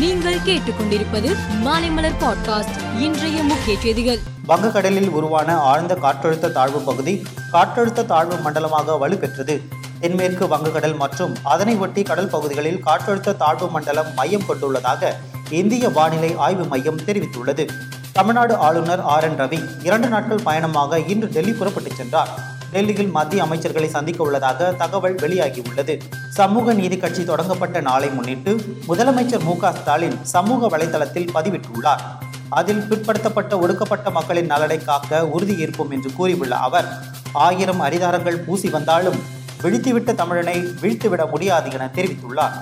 நீங்கள் கேட்டுக்கொண்டிருப்பது மாலைமலர் பாட்காஸ்ட் இன்றைய முக்கிய செய்திகள். வங்கக்கடலில் உருவான ஆழ்ந்த காற்றழுத்த தாழ்வு பகுதி காற்றழுத்த தாழ்வு மண்டலமாக வலுப்பெற்றது. தென்மேற்கு வங்கக்கடல் மற்றும் அதனை ஒட்டி கடல் பகுதிகளில் காற்றழுத்த தாழ்வு மண்டலம் மையம் கொண்டுள்ளதாக இந்திய வானிலை ஆய்வு மையம் தெரிவித்துள்ளது. தமிழ்நாடு ஆளுநர் ஆர் என் ரவி இரண்டு நாட்கள் பயணமாக இன்று டெல்லி புறப்பட்டுச் சென்றார். டெல்லியில் மத்திய அமைச்சர்களை சந்திக்க உள்ளதாக தகவல் வெளியாகியுள்ளது. சமூக நீதி கட்சி தொடங்கப்பட்ட நாளை முன்னிட்டு முதலமைச்சர் மு ஸ்டாலின் சமூக வலைதளத்தில் பதிவிட்டுள்ளார். அதில் பிற்படுத்தப்பட்ட ஒடுக்கப்பட்ட மக்களின் நலனை காக்க உறுதியேற்போம் என்று கூறியுள்ள அவர் ஆயிரம் அரிதாரங்கள் பூசி வந்தாலும் விழித்துவிட்ட தமிழனை வீழ்த்துவிட முடியாது என தெரிவித்துள்ளார்.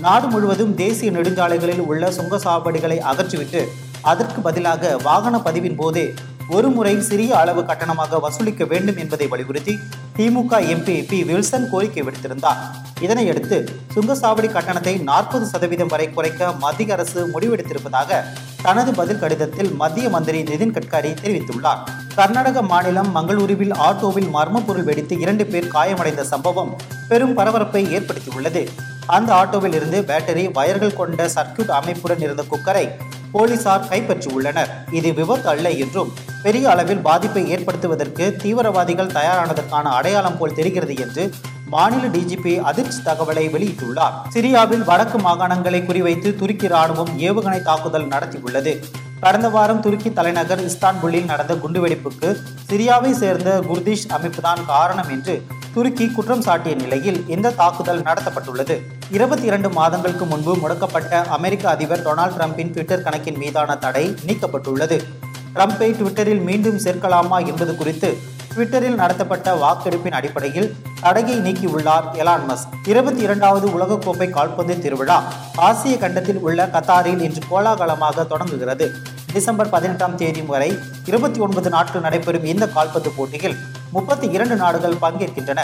நாடு முழுவதும் தேசிய நெடுஞ்சாலைகளில் உள்ள சுங்க சாவடிகளை அகற்றிவிட்டு அதற்கு பதிலாக வாகன பதிவின் போதே ஒரு முறை சிறிய அளவு கட்டணமாக வசூலிக்க வேண்டும் என்பதை வலியுறுத்தி திமுக எம்பி பி வில்சன் கோரிக்கை விடுத்திருந்தார். இதனையடுத்து சுங்கசாவடி கட்டணத்தை நாற்பது சதவீதம் வரை குறைக்க மத்திய அரசு முடிவெடுத்திருப்பதாக தனது பதில் கடிதத்தில் மத்திய மந்திரி நிதின் கட்காரி தெரிவித்துள்ளார். கர்நாடக மாநிலம் மங்களூருவில் ஆட்டோவில் மர்ம பொருள் வெடித்து இரண்டு பேர் காயமடைந்த சம்பவம் பெரும் பரபரப்பை ஏற்படுத்தியுள்ளது. அந்த ஆட்டோவில் இருந்து பேட்டரி வயர்கள் கொண்ட சர்க்கியூட் அமைப்புடன் இருந்த குக்கரை போலீசார் கைப்பற்றியுள்ளனர். இது விபத்து அல்ல என்றும் பெரிய அளவில் பாதிப்பை ஏற்படுத்துவதற்கு தீவிரவாதிகள் தயாரானதற்கான அடையாளம் போல் தெரிகிறது என்று மாநில டிஜிபி அதிர்ச்சி தகவலை வெளியிட்டுள்ளார். சிரியாவில் வடக்கு மாகாணங்களை குறிவைத்து துருக்கி ராணுவம் ஏவுகணை தாக்குதல் நடத்தியுள்ளது. கடந்த வாரம் துருக்கி தலைநகர் இஸ்தான்புல்லில் நடந்த குண்டுவெடிப்புக்கு சிரியாவை சேர்ந்த குர்திஷ் அமைப்புதான் காரணம் என்று துருக்கி குற்றம் சாட்டிய நிலையில் இந்த தாக்குதல் நடத்தப்பட்டுள்ளது. இருபத்தி இரண்டு மாதங்களுக்கு முன்பு முடக்கப்பட்ட அமெரிக்க அதிபர் டொனால்ட் ட்ரம்பின் ட்விட்டர் கணக்கின் மீதான தடை நீக்கப்பட்டுள்ளது. ட்ரம்ப்பை ட்விட்டரில் மீண்டும் சேர்க்கலாமா என்பது குறித்து ட்விட்டரில் நடத்தப்பட்ட வாக்கெடுப்பின் அடிப்படையில் தடையை நீக்கியுள்ளார் எலான் மஸ்க். இருபத்தி இரண்டாவது உலகக்கோப்பை கால்பந்து திருவிழா ஆசிய கண்டத்தில் உள்ள கத்தாரில் இன்று கோலாகலமாக தொடங்குகிறது. டிசம்பர் பதினெட்டாம் தேதி வரை இருபத்தி ஒன்பது நாட்கள் நடைபெறும் இந்த கால்பந்து போட்டியில் முப்பத்தி இரண்டு நாடுகள் பங்கேற்கின்றன.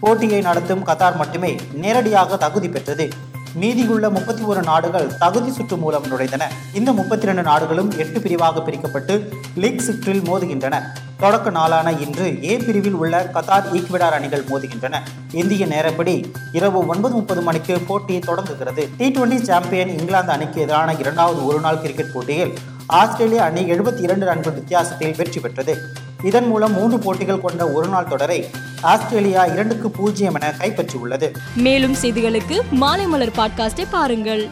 போட்டியை நடத்தும் கத்தார் மட்டுமே நேரடியாக தகுதி பெற்றது. மீதியுள்ள முப்பத்தி ஒரு நாடுகள் தகுதி சுற்று மூலம் நுழைந்தன. இந்த முப்பத்தி இரண்டு நாடுகளும் எட்டு பிரிவாக பிரிக்கப்பட்டு லீக் சுற்றில் மோதுகின்றன. தொடக்க நாளான இன்று ஏ பிரிவில் உள்ள கத்தார் ஈக்வெடார் அணிகள் மோதுகின்றன. இந்திய நேரப்படி இரவு ஒன்பது முப்பது மணிக்கு போட்டி தொடங்குகிறது. டி டுவெண்டி சாம்பியன் இங்கிலாந்து அணிக்கு எதிரான இரண்டாவது ஒருநாள் கிரிக்கெட் போட்டியில் ஆஸ்திரேலிய அணி எழுபத்தி இரண்டு ரன்கள் வித்தியாசத்தில் வெற்றி பெற்றது. இதன் மூலம் மூன்று போட்டிகள் கொண்ட ஒருநாள் தொடரை ஆஸ்திரேலியா இரண்டுக்கு பூஜ்ஜியம் என கைப்பற்றியுள்ளது. மேலும் செய்திகளுக்கு மாலை மலர் பாட்காஸ்டை பாருங்கள்.